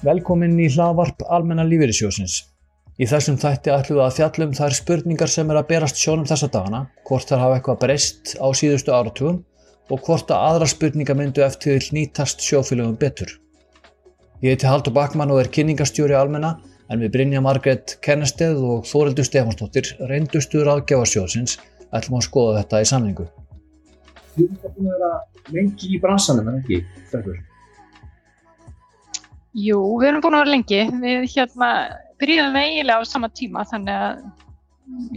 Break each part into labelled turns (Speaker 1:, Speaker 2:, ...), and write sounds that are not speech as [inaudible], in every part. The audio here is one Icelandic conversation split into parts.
Speaker 1: Velkomin í hlaðvarp Almenna lífeyrissjóðsins. Í þessum þætti ætlum við að fjallum þær spurningar sem er að berast sjónum þessa dagana, hvort þær hafa eitthvað breyst á síðustu áratugum og hvort að aðra spurningar myndu eftir vil nýtast sjófélögum betur. Ég heiti Haldur Bakmann og er kynningastjóri Almenna en við Brynja Margret Kennesteð og Þórildur Stefansdóttir reyndustu ráðgjáfarsjóðsins ætlum að skoða þetta í samlingu.
Speaker 2: Þú ert búin að vera lengi í bransanum en ekki?
Speaker 3: Jú, við erum búin að vera lengi. Við hérna byrjuðum eiginlega á sama tíma þannig að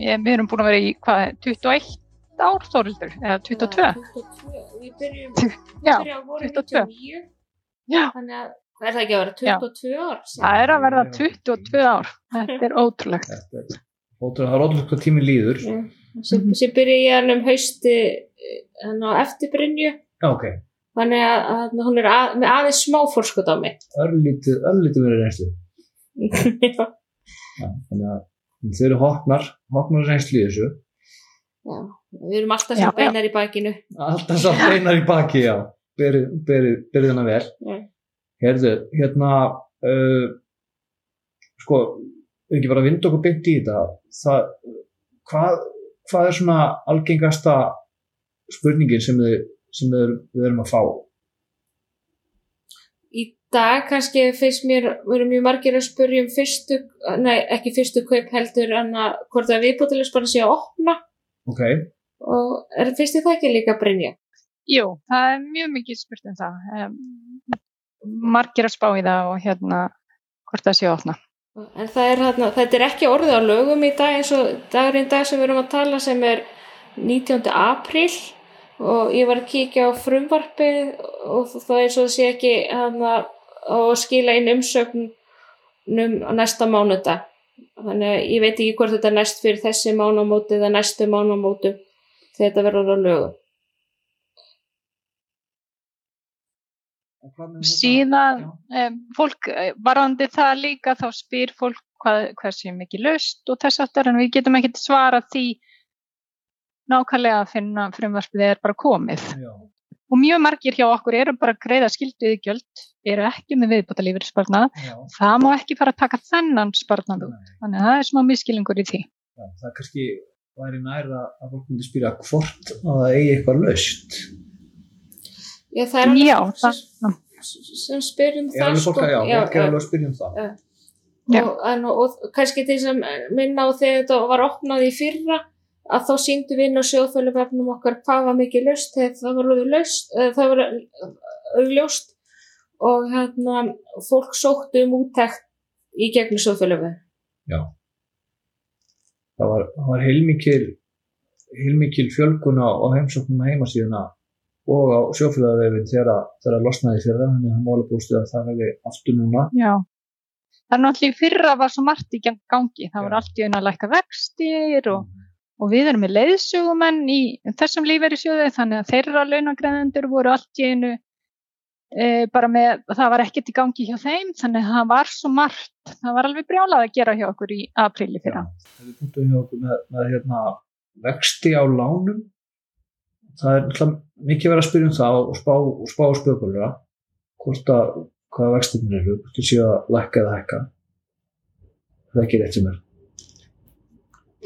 Speaker 3: ég, við erum búin að vera í hvað, 21 ár Þórildur, eða 22?
Speaker 4: Ja, 22. Við byrjum,
Speaker 3: Já,
Speaker 4: byrjum á voru
Speaker 3: 22.
Speaker 4: 99,
Speaker 3: Já,
Speaker 4: þannig að hvað er það ekki að vera 22 ár? síðan?
Speaker 3: það er að verða 22 ár. Þetta er ótrúlegt.
Speaker 2: Þetta er ótrúlega, það er ótrúlega hvað tími líður.
Speaker 4: Já, sem, sem byrja ég hann um hausti hann á eftirbrynju
Speaker 2: Já, ok.
Speaker 4: Þannig að, að hún er að, með aðeins smá fórskot á mig
Speaker 2: Örlítið, örlítið verið reynslu. [laughs]
Speaker 4: Já,
Speaker 2: Já, þannig að þeir eru hopnar, hopnar reynslu í þessu.
Speaker 4: já, við erum alltaf sem beinar í bakinu
Speaker 2: Alltaf samt beinar í baki, já. Berið, berið, berið hana vel. Herðu, hérna, uh, sko, við ekki bara að vinda okkur beint í þetta. Það, hvað, hvað er svona algengasta spurningin sem þið, sem þið, við erum að fá?
Speaker 4: í dag kannski finnst mér voru mjög margir að spurja um fyrstu nei, ekki fyrstu kaup heldur en að hvort að viðbútilegs bara sé að opna
Speaker 2: Ok,
Speaker 4: og er, þið það ekki líka að brinja?
Speaker 3: Jú, það er mjög mikið spurt um það. Um, margir að spá í það og hérna hvort það sé að opna.
Speaker 4: En það er, hérna, þetta er ekki orðið á lögum í dag eins og dagurinn dag sem við erum að tala sem er 19. apríl og ég var að kíkja á frumvarpið og það er svo að sé ekki hérna, að skila inn umsögnum á næsta mánudag. Þannig að ég veit ekki hvort þetta er næst fyrir þessi mánamóti eða næstu mánamótu þegar þetta verður
Speaker 2: með þetta?
Speaker 3: Síðan um, fólk, eh, varandi það líka þá spyr fólk hvað, hvað sé mikið löst og þess aftur en við getum ekki svara því nákvæmlega að finna frumvarpið er bara komið.
Speaker 2: Já,
Speaker 3: Og mjög margir hjá okkur eru bara að greiða skilduði gjöld, eru ekki með viðbúta lífeyrissparnað.
Speaker 2: já,
Speaker 3: Það má ekki fara að taka þennan sparnað út. Þannig að það er smá miskilingur í því.
Speaker 2: Já, það er kannski væri næra að fólk myndi spyrja hvort að það eigi eitthvað löst.
Speaker 4: Já, það er alveg
Speaker 3: Já,
Speaker 4: fólk
Speaker 3: það,
Speaker 4: sem, sem spyr um
Speaker 2: Er
Speaker 4: það.
Speaker 2: alveg fólk að, já,
Speaker 4: já,
Speaker 2: fólk er alveg að spyrja um það.
Speaker 3: Já.
Speaker 4: og, en, og, og kannski til sem minna á þegar þetta var opnað í fyrra að þá síndum við inn á sjóðfölufefnum okkar hvað var mikið löst þegar það var löst það var auðljóst og hérna fólk sóttu um úttekt í gegnum sjóðfölufefn
Speaker 2: Já. Það var, það var heilmikil, heilmikil fjölguna á heimsóknum á heimasíðuna og á sjófélagavefin þegar, það losnaði fyrra, þannig að það mála bústu að það hefði aftur núna.
Speaker 3: já. Það er náttúrulega fyrra var svo margt í gangi. Það
Speaker 2: Já.
Speaker 3: voru allt í að lækka vextir og, og við erum með leiðsögumenn í þessum lífeyrissjóði þannig að þeirra launagreðendur voru allt í einu e, bara með, það var ekkert í gangi hjá þeim þannig að það var svo margt. Það var alveg brjálað að gera hjá okkur í apríli fyrra.
Speaker 2: Það er punktum hjá okkur með, með hérna, vexti á lánum. Það er náttúrulega mikið verið að spyrja um það og spá og og spökulega hvort að hvaða vextinir eru, hvort þú séu að lækka eða hækka. Það er ekki rétt sem er.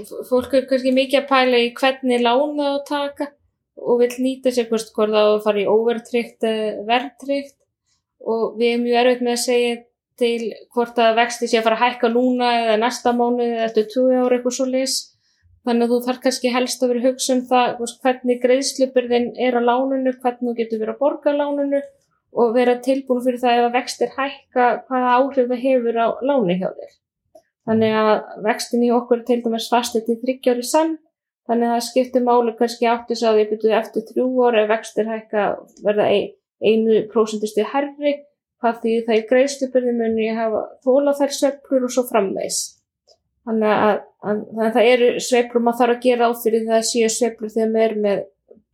Speaker 4: Fólk er kannski mikið að pæla í hvernig lána að taka og vil nýta sér hvort það að fara í overtryggt eða verðtryggt og við erum mjög erfitt með að segja til hvort að vexti sé að fara að hækka núna eða næsta mánuð eða eftir 20 ára eitthvað svo leys þannig að þú þarf kannski helst að vera hugsa um það hvernig greiðslubyrðin er á lánunu hvernig þú getur verið að borga lánunu og vera tilbúin fyrir það ef að vextir hækka hvaða áhrif það hefur á láni hjá þér Þannig að vextin í okkur er til dæmis fastið til þryggjári sann. Þannig að það skiptir máli kannski áttis að við byrjuðu eftir þrjú orð ef vextir hækka verða ein- einu prósentusti herri. Hvað því það í greiðslubyrði muni ég hafa þóla þær sveiflur og svo framvegs. Þannig að, að, að það eru sveiflur maður þarf að gera á fyrir það séu sveiflur þegar maður er með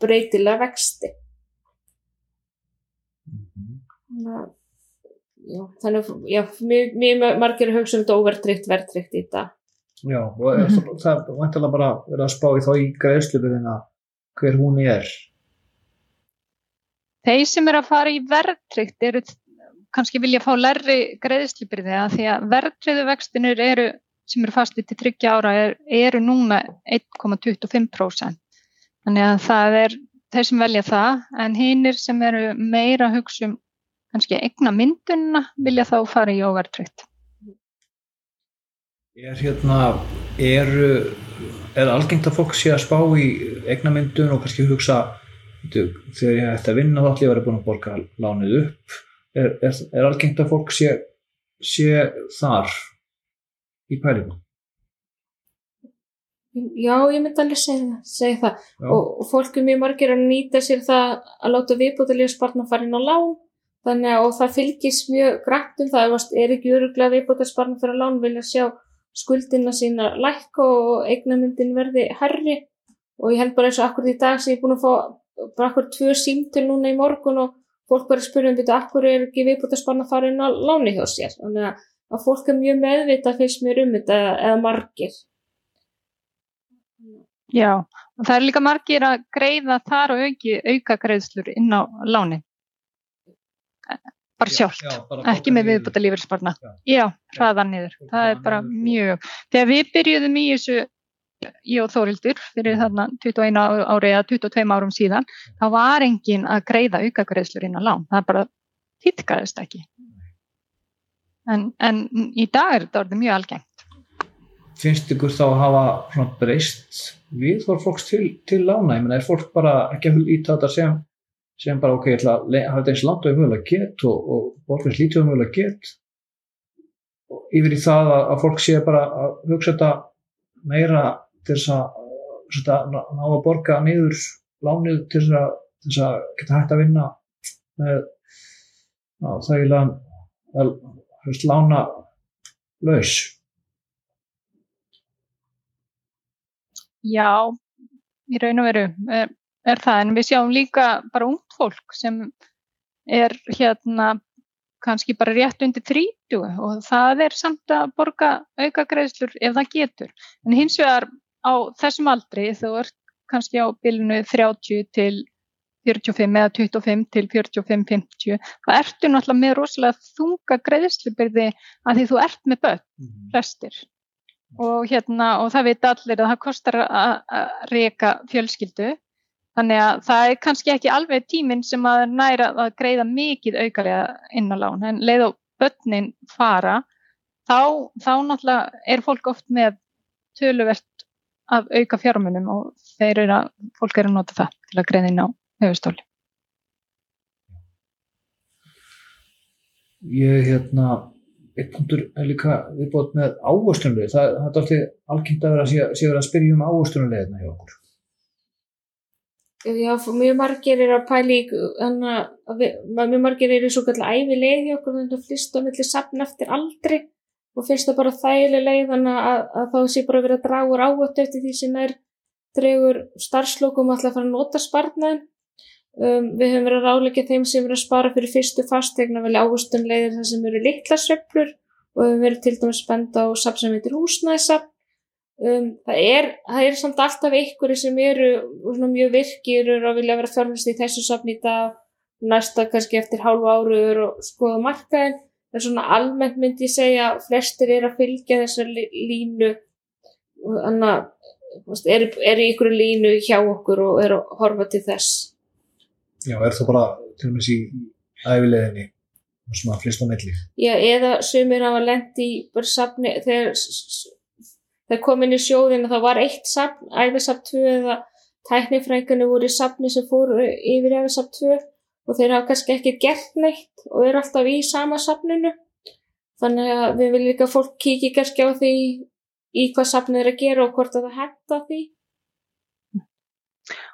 Speaker 4: breytilega vexti. Þannig að Já, þannig að já, mjög, mjög margir að hugsa um þetta overtryggt verðtryggt í þetta.
Speaker 2: Já, og mm -hmm. það er vantilega bara verið að spá í þá í greiðslubyrðina hver hún er.
Speaker 3: Þeir sem eru að fara í verðtryggt eru kannski vilja fá lærri greiðslubyrði að því að verðtriðu vextinur eru sem eru fastið til 30 ára er, eru núna 1,25%. Þannig að það er þeir sem velja það en hinnir sem eru meira að hugsa um kannski egna myndunna vilja þá fara í óvertriðt.
Speaker 2: Er hérna, eru, er algengt að fólk sé að spá í egna myndun og kannski hugsa þegar ég ætti að vinna þá ætti ég að vera búin að borga lánið upp. Er, er, er algengt að fólk sé, sé þar í pælingum?
Speaker 4: Já, ég myndi alveg segja, segja það og, og fólk er mjög margir að nýta sér það að láta viðbútalíu spartna fara inn á lán þannig að það fylgis mjög grænt um það ef er ekki öruglega viðbútalíu spartna fyrir lán vilja sjá skuldina sína lækka og eignamyndin verði herri og ég held bara eins og akkur í dag sem ég er búin að fá bara akkur tvö símtil núna í morgun og fólk verður að spyrja um þetta akkur er ekki viðbútalíu spartna fara inn á láni hjá sér þannig að að fólk er mjög meðvita fyrst mér um þetta eða margir.
Speaker 3: Já, og það er líka margir að greiða þar og auki auka greiðslur inn á láni. Bara sjálft, já, bara ekki með viðbúta lífeyrisparna. Já, já hraða niður. Það, það er bara mjög. Þegar við byrjuðum í þessu, ég og Þórildur, fyrir þarna 21 ári eða 22 árum síðan, þá var engin að greiða auka greiðslur inn á lán. Það bara týtkaðist ekki en, en í dag er þetta orðið mjög algengt.
Speaker 2: Finnst ykkur þá að hafa breyst við fór fólks til, til lána, ég menna er fólk bara ekki að íta þetta sem, sem bara ok, ég ætla að hafa þetta eins langt og umhverjulega gett og, og borðins lítið umhverjulega gett og yfir í það að, að fólk sé bara að hugsa þetta meira til þess að ná að borga niður lánið til þess að geta hægt að vinna með þægilega veist, lána laus
Speaker 3: Já, í raun og veru er, það, en við sjáum líka bara ungt fólk sem er hérna kannski bara rétt undir 30 og það er samt að borga auka greiðslur ef það getur. En hins vegar á þessum aldri þú ert kannski á bilinu 30 til 45 eða 25 til 45-50 þá ertu náttúrulega með rosalega þunga greiðslubyrði að því þú ert með börn, mhm. flestir og hérna og það veit allir að það kostar að reyka fjölskyldu þannig að það er kannski ekki alveg tíminn sem að næra að greiða mikið aukalega inn á lán. En leið og börnin fara þá, þá náttúrulega er fólk oft með töluvert af auka fjármunum og þeir eru að fólk eru að nota það til að greiða inn á höfustóli
Speaker 2: Ég hérna eitt punktur er líka viðbót með ávöstunlega það, það er alltaf algengt að vera að að spyrja um ávöstunlega hjá okkur
Speaker 4: Já, mjög margir er að pæli mjög margir er í svo kallar æfileg hjá okkur þannig að flýst á milli sapna eftir aldri og finnst það bara þægileg leið þannig að, að þá sé bara verið að draga úr ávötu eftir því sem er dregur starfslókum alltaf að fara að nota spartnaðin Um, við höfum verið að ráleika þeim sem eru að spara fyrir fyrstu fastegna vel águstunleiðir þar sem eru litla söflur og við höfum verið til dæmis spenda á sap sem heitir húsnæðisap. Um, það, er, það er samt alltaf ykkur sem eru mjög virkir og vilja vera fjármest í þessu sapni í dag, næsta kannski eftir hálfu áruður og skoða markaðin. En svona almennt myndi ég segja að flestir eru að fylgja þessar línu þannig að eru er ykkur línu hjá okkur og eru að horfa til þess.
Speaker 2: Já, er það bara til og meins í æfileginni sem að flesta melli?
Speaker 4: Já, eða sumir hafa lendi í safni þegar það kom inn í sjóðinu þá var eitt safn, æfisafn 2 eða tæknifrækjanu voru í safni sem fór yfir æfisafn 2 og þeir hafa kannski ekki gert neitt og eru alltaf í sama safninu. Þannig að við viljum líka að fólk kíkja kannski á því í hvað safnið er að gera og hvort að það hætta því.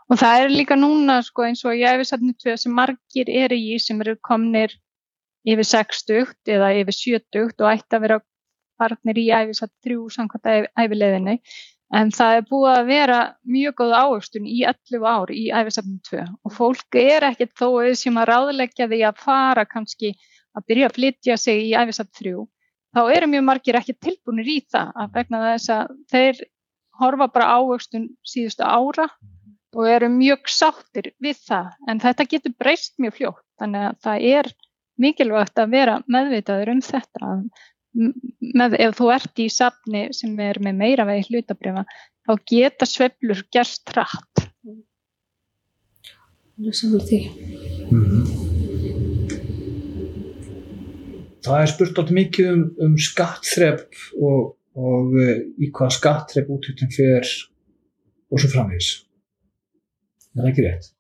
Speaker 3: Og það er líka núna sko, eins og ég hefði satt nýtt við sem margir eru í sem eru komnir yfir 60 eða yfir 70 og ætti að vera farnir í æfisatt þrjú samkvæmt æfileðinni en það er búið að vera mjög góð áhugstun í 11 ár í æfisatnum 2 og fólk er ekkert þó sem að ráðleggja því að fara kannski að byrja að flytja sig í æfisatt 3 þá eru mjög margir ekki tilbúinir í það að vegna þess að þeir horfa bara áhugstun síðustu ára og eru mjög sáttir við það. En þetta getur breyst mjög fljótt þannig að það er mikilvægt að vera meðvitaður um þetta með, ef þú ert í safni sem er með meira vegi hlutabrifa þá geta sveflur gerst rætt
Speaker 4: Það er samlega því
Speaker 2: mm -hmm. Það er spurt átt mikið um, um skattþrepp og, og uh, í hvað skattþrepp útvíktum fer og svo framvís er það ekki rétt?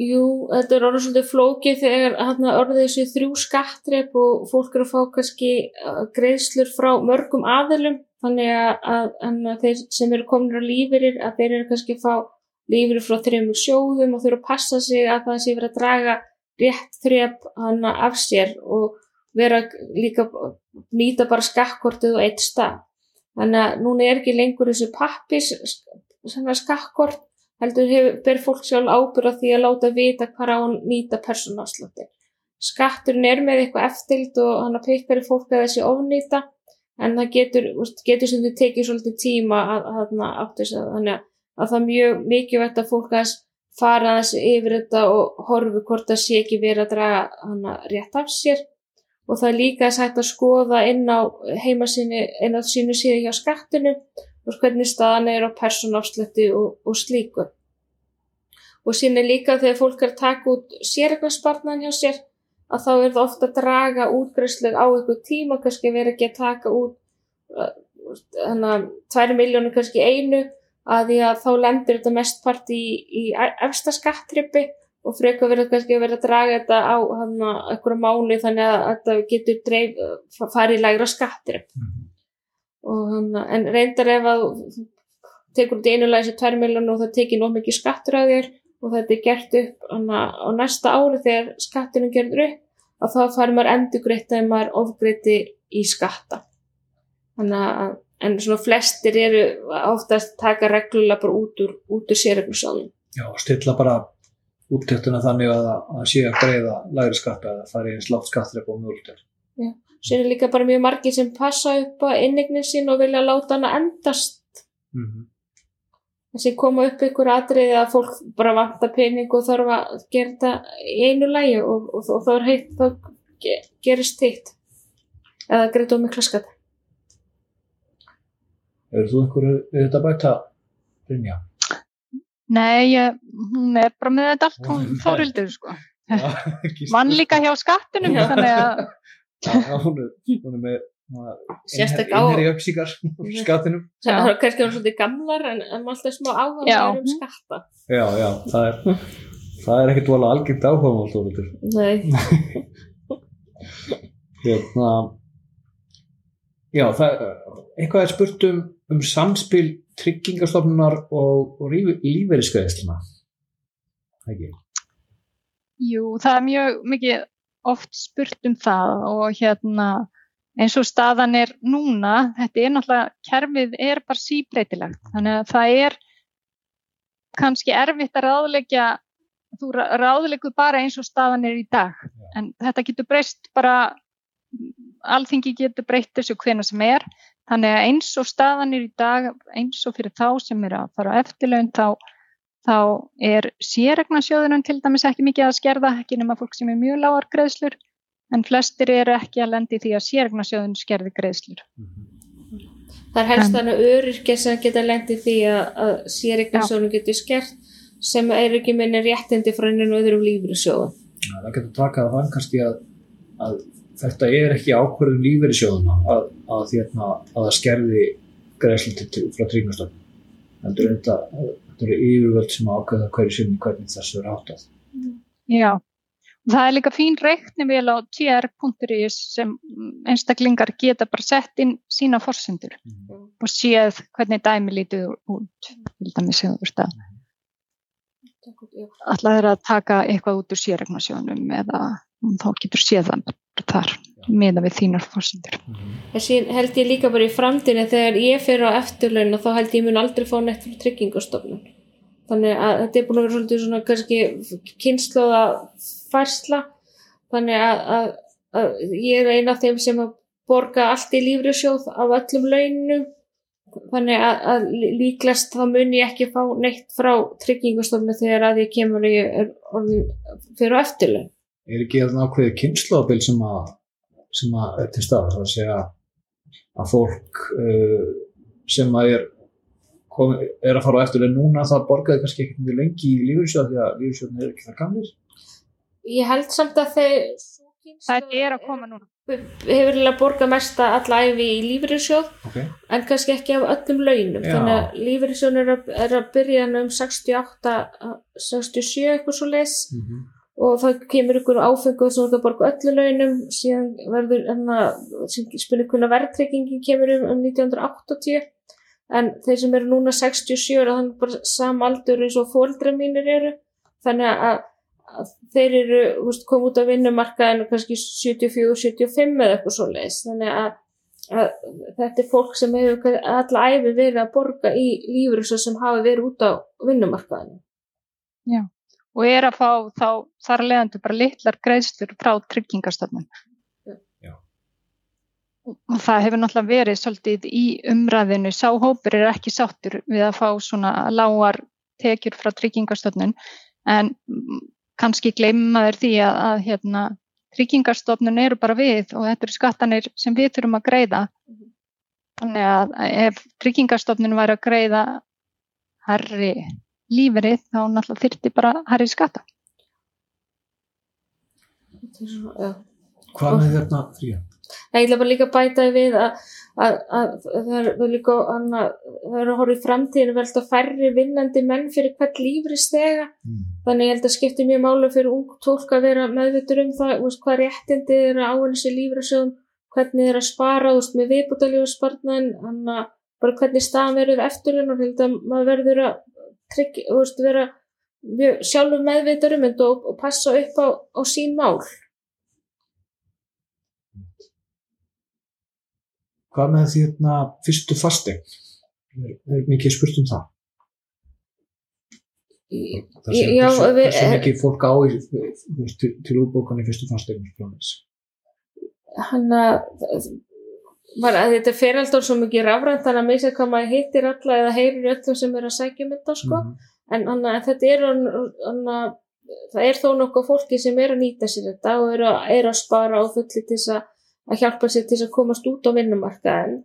Speaker 4: Jú, þetta er orðið svolítið flókið þegar hérna, orðið þessu þrjú skattrepp og fólk eru að fá kannski uh, greiðslur frá mörgum aðilum þannig að, að, að þeir sem eru komin á lífeyrir að þeir eru kannski að fá lífeyrir frá þrejum sjóðum og þurfa að passa sig að það sé verið að draga rétt hana af sér og vera líka nýta bara skakkortið og eitt stað. Þannig að núna er ekki lengur þessu pappis skakkort heldur hefur, ber fólk sjálf ábyrða því að láta vita hvað á hann nýta persónafslöndi. Skatturinn er með eitthvað eftild og hann að peikari fólk að þessi ofnýta en það getur, getur sem þið tekið svolítið tíma að, að, að að að það er mjög mikilvægt að fólk að fara þessi yfir þetta og horfi hvort það sé ekki verið að draga hann að rétt af sér og það er líka að sætt að skoða inn á heimasinni, inn á sínu síðu hjá skattunum og hvernig staðan er á persónafslætti og, og slíku. Og síðan er líka þegar fólk er að taka út sérregnarspartnan hjá sér að þá er það ofta að draga útgræslega á eitthvað tíma, kannski verið ekki að taka út þannig að 2 miljónir kannski einu að því að þá lendur þetta mest part í, í efsta skattrippi og frekar verið kannski að vera að draga þetta á eitthvað mánu þannig að þetta getur dreif, farið í lægra skattripp. Og, en reyndar ef að tekur þetta einu læsi 2 miljónu og það tekir nóg mikið skattur að þér og þetta er gert upp hana, á næsta ári þegar skattunum gerður upp að þá fær maður endur greitt að maður ofgreiti í skatta. Að en svona flestir eru oftast taka reglulega bara út úr, úr sérreglusáðin
Speaker 2: Já, stilla bara úttöktuna þannig að það sé að greiða læri skatta að það fari eins látt skattur upp á mjöldur
Speaker 4: Já Sér er líka bara mjög margir sem passa upp á innegnin sín og vilja láta hana endast. Mm -hmm. Þessi koma upp ykkur atriði að fólk bara vanta pening og þarf að gera þetta í einu lægi og, og, og þá, heit, þá gerist hitt. Eða greiðt og mikla skatt.
Speaker 2: Er þú einhverju við þetta bæta, Brynja?
Speaker 3: Nei, ég, hún er bara með þetta allt, hún þárildur sko. Mann líka hjá skattunum, þannig að
Speaker 2: Já, hún er, hún er með innherri uppsíkar skattinum.
Speaker 4: Það er kannski svolítið gamlar en, en alltaf smá áhuga um skatta.
Speaker 2: Já, já, það er, það er ekkert volið algjört áhuga um alltaf.
Speaker 4: Nei. [laughs]
Speaker 2: hérna, já, það, eitthvað er spurt um, um samspil tryggingastofnunar og, og lífeyriskeiðsluna. Ekki?
Speaker 3: Jú, það er mjög mikið oft spurt um það og hérna eins og staðan er núna, þetta er náttúrulega, kerfið er bara síbreytilegt, þannig að það er kannski erfitt að ráðleggja, þú ráðlegu bara eins og staðan er í dag, en þetta getur breyst bara, alþingi getur breytt þessu hvena sem er, þannig að eins og staðan er í dag, eins og fyrir þá sem er að fara á eftirlaun, þá þá er sérregnarsjóðunum til dæmis ekki mikið að skerða, ekki nema fólk sem er mjög lágar greiðslur, en flestir eru ekki að lendi því að sérregnarsjóðun skerði greiðslur.
Speaker 4: Það er helst þannig öryrkja sem geta lendi því að, að sérregnarsjóðun getur skert sem er ekki minni réttindi frá einu og öðrum lífriðsjóðum.
Speaker 2: Það getur takað þann kannski að, að þetta er ekki ákverðum lífriðsjóðuna að, að það skerði greiðslu frá tríknastöfnum. Það er þetta eru yfirvöld sem ákveða hverju sinni hvernig þessu er áttað.
Speaker 3: Já, og það er líka fín reikni vel á tr.is sem einstaklingar geta bara sett inn sína fórsendur mm. og séð hvernig dæmi lítið út, vil það með segja úr stað. Alltaf er að taka eitthvað út úr sérregnarsjónum eða þá getur séð það þar meða við þínar fórsendur.
Speaker 4: Þessi held ég líka bara í framtíðinu þegar ég fyrir á eftirlaun og þá held ég mun aldrei fá neitt fyrir tryggingastofnun. Þannig að þetta er búin að vera svolítið svona kannski kynnslóða færsla. Þannig að, að, að ég er eina af þeim sem borga allt í lífriðsjóð af öllum launum. Þannig að, að líklast þá mun ég ekki fá neitt frá tryggingastofnun þegar að ég kemur og ég er fyrir á eftirlaun.
Speaker 2: er ekki þarna ákveðið kynnslóðabil sem að sem að er til stað það að segja að fólk uh, sem að er kom, er að fara á eftirlega núna það borgaði kannski ekkert mjög lengi í lífurinsjóð því að lífurinsjóðin er ekki það gamlir
Speaker 4: Ég held samt að þeir
Speaker 3: Það er að koma núna.
Speaker 4: hefur eiginlega borgað mesta alla æfi í lífeyrissjóð
Speaker 2: okay.
Speaker 4: en kannski ekki af öllum launum
Speaker 2: Já.
Speaker 4: þannig að lífeyrissjóðin er, að- er að byrja um 68 67 eitthvað svo leis
Speaker 2: mm -hmm.
Speaker 4: Og það kemur ykkur áfengu sem ert að borga öllu launum. Síðan verður enna spilur hvernig verðtryggingin kemur um, um 1980 en þeir sem eru núna 67 og þannig bara sam aldur eins og fóldra mínir eru. Þannig að, að þeir eru þú veist, kom út á vinnumarkaðinu kannski 74-75 eða eitthvað svo leis þannig að, að þetta er fólk sem hefur alla æfi verið að borga í lífur sem hafi verið út á vinnumarkaðinu
Speaker 3: og er að fá þá þar leðandu bara litlar greiðslur frá tryggingastofnun.
Speaker 2: Já.
Speaker 3: Og það hefur náttúrulega verið svolítið í umræðinu, sá hópur er ekki sáttur við að fá svona lágar tekjur frá tryggingastofnun en kannski gleyma þér því að, að hérna, tryggingastofnun eru bara við og þetta eru skattanir sem við þurfum að greiða. Þannig að ef tryggingastofnun væri að greiða herri lífrið þá náttúrulega þyrfti bara.
Speaker 4: Þetta er svona, já
Speaker 2: hvað með hérna fría?
Speaker 4: Nei, ég ætla bara líka að bæta við að, að, að það er það er líka hana, það er að horfa í framtíðinu vel að færri vinnandi menn fyrir hvert lífri stega
Speaker 2: Mm.
Speaker 4: þannig ég held að skipti mjög málu fyrir ung tólk að vera meðvitur um það veist, hvað réttindi er að áhenni sér lífri sjóðum hvernig er að spara veist, með viðbútalífu spartnaðin bara hvernig staðan verður eftirlun og held að maður verður að trygg, þú veist, vera sjálfur meðvitur um þetta og, og passa upp á, á sín mál.
Speaker 2: Hvað með því hérna fyrstu fasteign er, er mikið spurt um það? Það sé mikið fólk á í, til, til útbókan í fyrstu fasteign
Speaker 4: hann að bara að þetta fer alltaf svo mikið rafrænt þannig að mér sé hvað maður hittir alla eða heyrir öllum sem er að sækja þetta sko.
Speaker 2: Mhm.
Speaker 4: en hann að þetta er að það er þó nokkuð fólki sem er að nýta sér þetta og er að, er að spara á fulli til að, að hjálpa sér til að komast út á vinnumarkaðin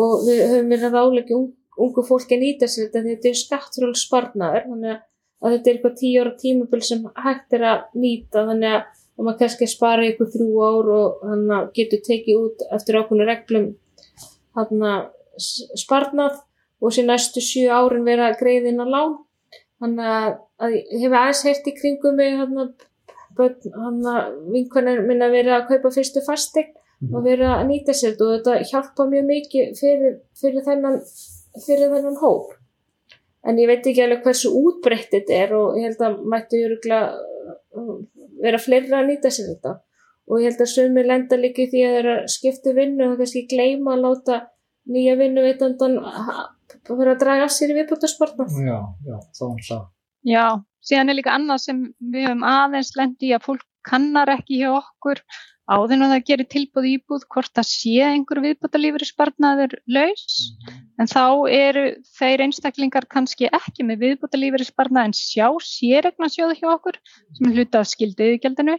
Speaker 4: og við höfum verið að ráleika un, ungu fólki að nýta sér þetta þetta er skattról sparnaður þannig að, þetta er eitthvað tíu ára tímabil sem hægt er að nýta þannig að og maður kannski spara ykkur þrjú ár og hann getur tekið út eftir ákveðnu reglum hann sparnað og sér næstu sjö árin vera að greiða inn á lán. Þannig að, að ég hef aðeins heyrt í kringum mig hann að vinkonar minna verið að kaupa fyrstu fastegn og verið að nýta sér og þetta hjálpa mjög mikið fyrir, fyrir, þennan, fyrir þennan hóp. En ég veit ekki alveg hversu útbreytt þetta er og ég held að mættu öruglega vera fleiri að nýta sér þetta og ég held að sömur lenda líka í því að þeirra skiptu vinnu og kannski gleyma að láta nýja vinnu veitandan vera að draga af sér í viðbútarspartnað.
Speaker 2: já, já, þá er það
Speaker 3: Já, síðan er líka annað sem við höfum aðeins lendi í að fólk kannar ekki hjá okkur áður en það gerir tilbúð íbúð hvort það sé einhver viðbútalífur sparnaður laus en þá eru þeir einstaklingar kannski ekki með viðbútalífur sparnað en sjá séregna sjóðu hjá okkur sem hluta af skildiðugjaldinu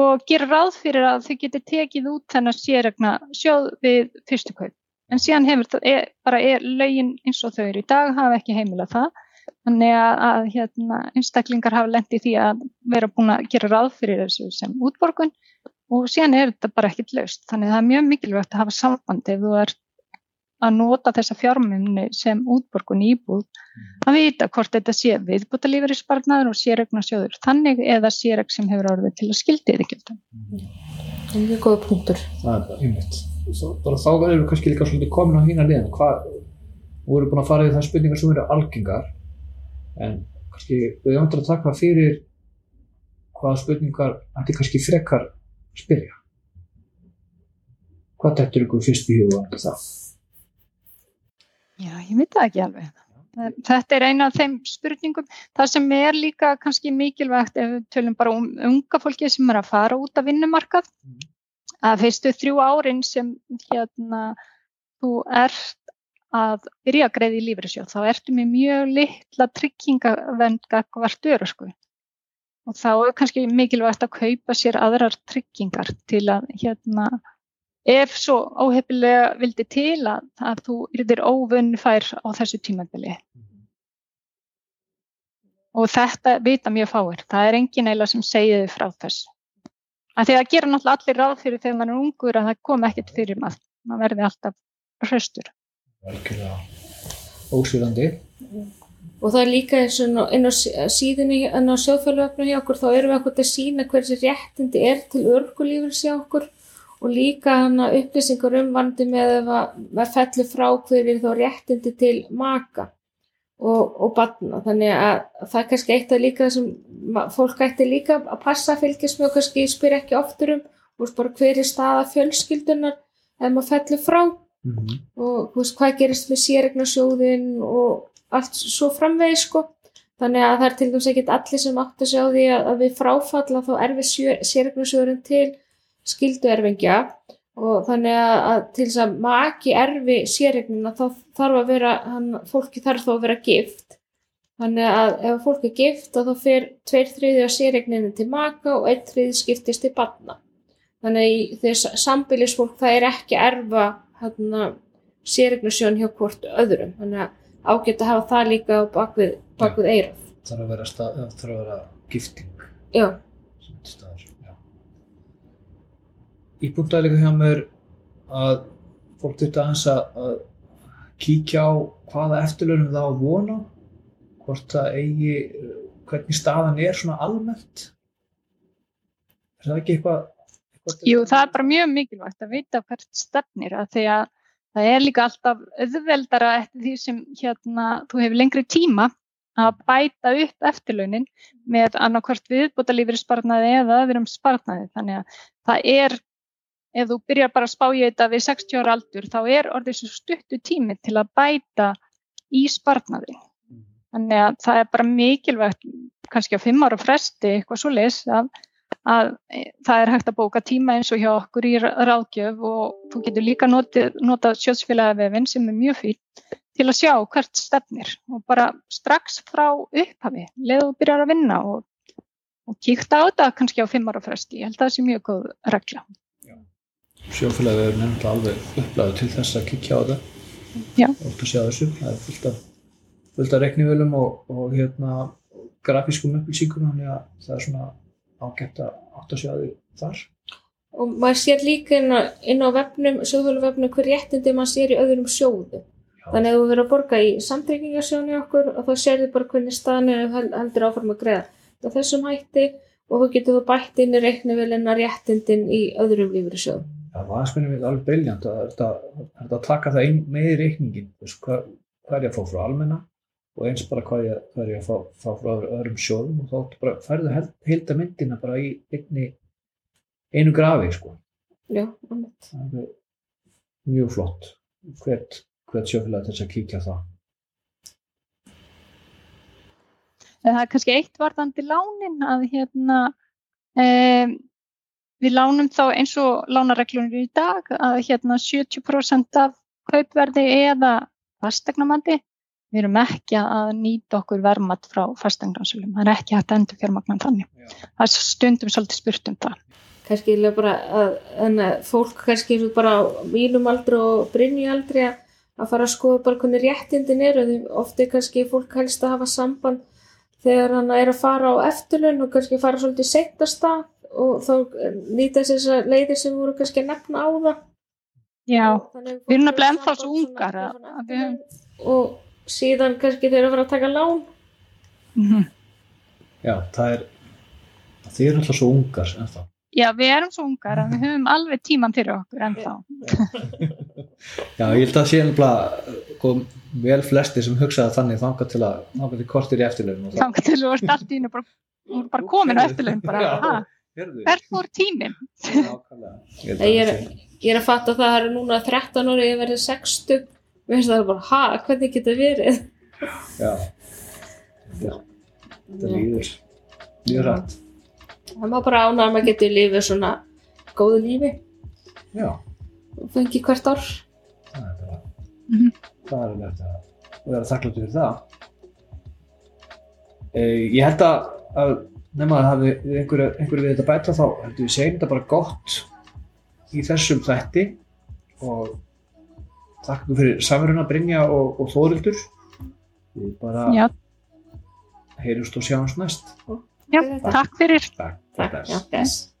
Speaker 3: og gera ráð fyrir að þau geti tekið út þennan séregna sjóð við fyrstu kaup. En síðan hefur það er, bara er lögin eins og þau eru í dag hafa ekki heimila það Þannig að, að hérna, einstaklingar hafa lendið því að vera búin að gera ráð fyrir þessu sem útborgun og síðan er þetta bara ekkit laust. Þannig að það er mjög mikilvægt að hafa samband ef þú ert að nota þessa fjármunni sem útborgun íbúð að vita hvort þetta sé viðbúta lífeyri sparnaður og séregna sjóður þannig eða séreg sem hefur orðið til að skildi þið gildum.
Speaker 4: Það er mjög góða punktur.
Speaker 2: það er einmitt þá verður við kannski líka svolítið komin á hína liðan hvað, við erum búin að fara í það spurningar sem eru algengar en kannski við ándur að taka fyrir hvaða spurningar ætti kannski frekar spyrja. Hvað dættur ykkur fyrst í huga um það
Speaker 3: Já, ég veit það ekki alveg. Þetta er eina af þeim spurningum. Það sem er líka kannski mikilvægt ef við tölum bara um unga fólki sem er að fara út af vinnumarkað. Að fyrstu þrjú árin sem hérna þú ert að byrja að greiða í lífriðsjóð þá ertu með mjög litla tryggingavend gagvart örusku. og þá er kannski mikilvægt að kaupa sér aðrar tryggingar til að hérna ef svo óhefilega vildi til að, að þú yrðir óvunni fær á þessu tímabili. Og þetta vita mjög fáir. Það er engin eila sem segir þið frá þess. Að því að gera náttúrulega allir ráð fyrir þegar mann er ungur að það kom ekkert fyrir maður. Maður verði alltaf hraustur
Speaker 2: ósýrandi
Speaker 4: og það er líka eins og inn á síðunni en á sjóðfélagöfnu hjá okkur þá erum við okkur til að sína hversi réttindi er til örgulífur hjá okkur og líka hana upplýsingar um vandi með að fellu frá hverjir þá réttindi til maka og, og batna þannig að það er kannski eitt af líka sem fólk ætti líka að passa fylgjast með og kannski spyr ekki oftur um veist, hver er staða fjölskyldunar ef maður fellur frá mm -hmm. og veist, hvað gerist með sérregnarsjóðin og allt svo framvegi sko. Þannig að það er til dæmis ekkit allir sem átt að sjá því að, að við fráfalla þá er við sérregnarsjóðin til skilduerfingja og þannig að, að til þess að maki erfi sérregnina þá þarf að vera, hann, fólki þarf þá að vera gift. Þannig að ef fólk er gift þá fer tveir þriði á sérregninu til maka og einn þriði skiptist til banna þannig að þegar sambilisfólk það er ekki erfa sérregnusjón hjá hvort öðrum. Þannig að ágætt að hafa það líka bakvið, bakvið eiraf
Speaker 2: þarf að vera, stað, þarf að vera gifting.
Speaker 4: Já.
Speaker 2: Í búndæðilega hjá mér að fólk þurfti aðeins að kíkja á hvaða eftirlunum það á að vona hvort það eigi hvernig staðan er svona almennt. Er það ekki eitthvað
Speaker 3: Jú, það er bara mjög mikilvægt að vita hvert stefnir að því að það er líka alltaf auðveldara eftir því sem hérna þú hefur lengri tíma að bæta upp eftirlaunin með annarkvært viðbúta lífið sparnaði eða öðrum sparnaði þannig að það er ef þú byrjar bara að spá í þetta við 60 ára aldur þá er orðið svo stuttu tími til að bæta í sparnaði. Þannig að það er bara mikilvægt, kannski á 5 ára fresti, eitthvað svo les, að, að það er hægt að bóka tíma eins og hjá okkur í ráðgjöf og þú getur líka notið, notað sjósfélagavefin sem er mjög fýll til að sjá hvert stefnir og bara strax frá upphafi, leðu þú byrjar að vinna og, og kíkta á þetta kannski á 5 ára fresti. Ég held að það sé mjög góð regla.
Speaker 2: Sjófélagi er nefnilega alveg upplæðu til þess að kikja á þetta. Og að sjá þessu. Það er fullt af, fullt af reknivölum og, og hérna grafískum upplýsingum þannig að það er svona ágætt að átt að sjá því þar.
Speaker 4: Og maður sér líka inn á, inn á vefnum, sjóðhuluvefnum hver réttindi maður sér í öðrum sjóðu Já. þannig að þú verður að borga í samtryggingarsjónu okkur og þá sér þið bara hvernig staðinu heldur áfram að greiða. Þessum hætti og þú getur þú bætt inn í reiknivölina réttindin í öðrum lífri sjóðu
Speaker 2: það var aðspennum við alveg beiljant að þetta að taka það ein með í reikningin hvað, hvað er ég að fá frá almenna og eins bara hvað, ég, hvað ég fá, fá frá öðrum sjóðum og þá bara færðu heilda myndina bara í einni, einu grafi sko.
Speaker 4: Já,
Speaker 2: það er mjög flott. Hvert, hvert sjófélag þess að kíkja það.
Speaker 3: Það er kannski eitt varðandi lánin að hérna um, Við lánum þá eins og lánareglunir í dag að hérna 70% af kaupverði eða fastegnamandi. Við erum ekki að nýta okkur vermat frá fastegnarsölum. Það er ekki hægt að endur fjármagnan þannig. Já. Það er stundum svolítið spurt um það.
Speaker 4: Kanski bara að, að fólk kannski bara mínum aldri og brinni aldri að fara að skoða bara hvernig réttindin eru. Ofti kannski fólk helst að hafa samband þegar hann er að fara á eftirlun og kannski fara svolítið setast að og þá nýta þessar leiðir sem voru kannski að nefna á það
Speaker 3: Já, við erum nefnilega ennþá svo ungar höfum...
Speaker 4: og síðan kannski þeir eru að fara að taka lán.
Speaker 3: Mm -hmm.
Speaker 2: Já, það er þeir eru alltaf svo ungar ennþá.
Speaker 3: Já, við erum svo ungar að við höfum alveg tíman fyrir okkur ennþá. [laughs]
Speaker 2: Já, ég held að sé alveg vel flesti sem hugsaði þannig þanga til að þanga til kortir í eftirlegum
Speaker 3: Þanga til að þú ert allt í hennu bara, bara komin á eftirlegum bara, hvert fór tíminn?
Speaker 4: Ég, ég er að fatta að það er núna 13 ári ég verði 60 mér finnst það bara, ha, hvernig getur verið?
Speaker 2: Já. Þetta líður. Líður rætt
Speaker 4: það má bara ána að maður getur lífið svona góðu lífi.
Speaker 2: Já.
Speaker 4: Og fengi hvert ár.
Speaker 2: Það er bara mm -hmm. það er verið að vera þakkláttu fyrir það. Eh, ég held að, að nema að hafi einhverju, einhverju við þetta bæta þá heldur við segjum þetta bara gott í þessum þætti. Og takk fyrir samveruna Brynja og, og Þórildur við bara
Speaker 3: Já,
Speaker 2: heyrjumst og sjáumst næst.
Speaker 3: Já, takk fyrir.
Speaker 2: takk,
Speaker 4: Takk, bless.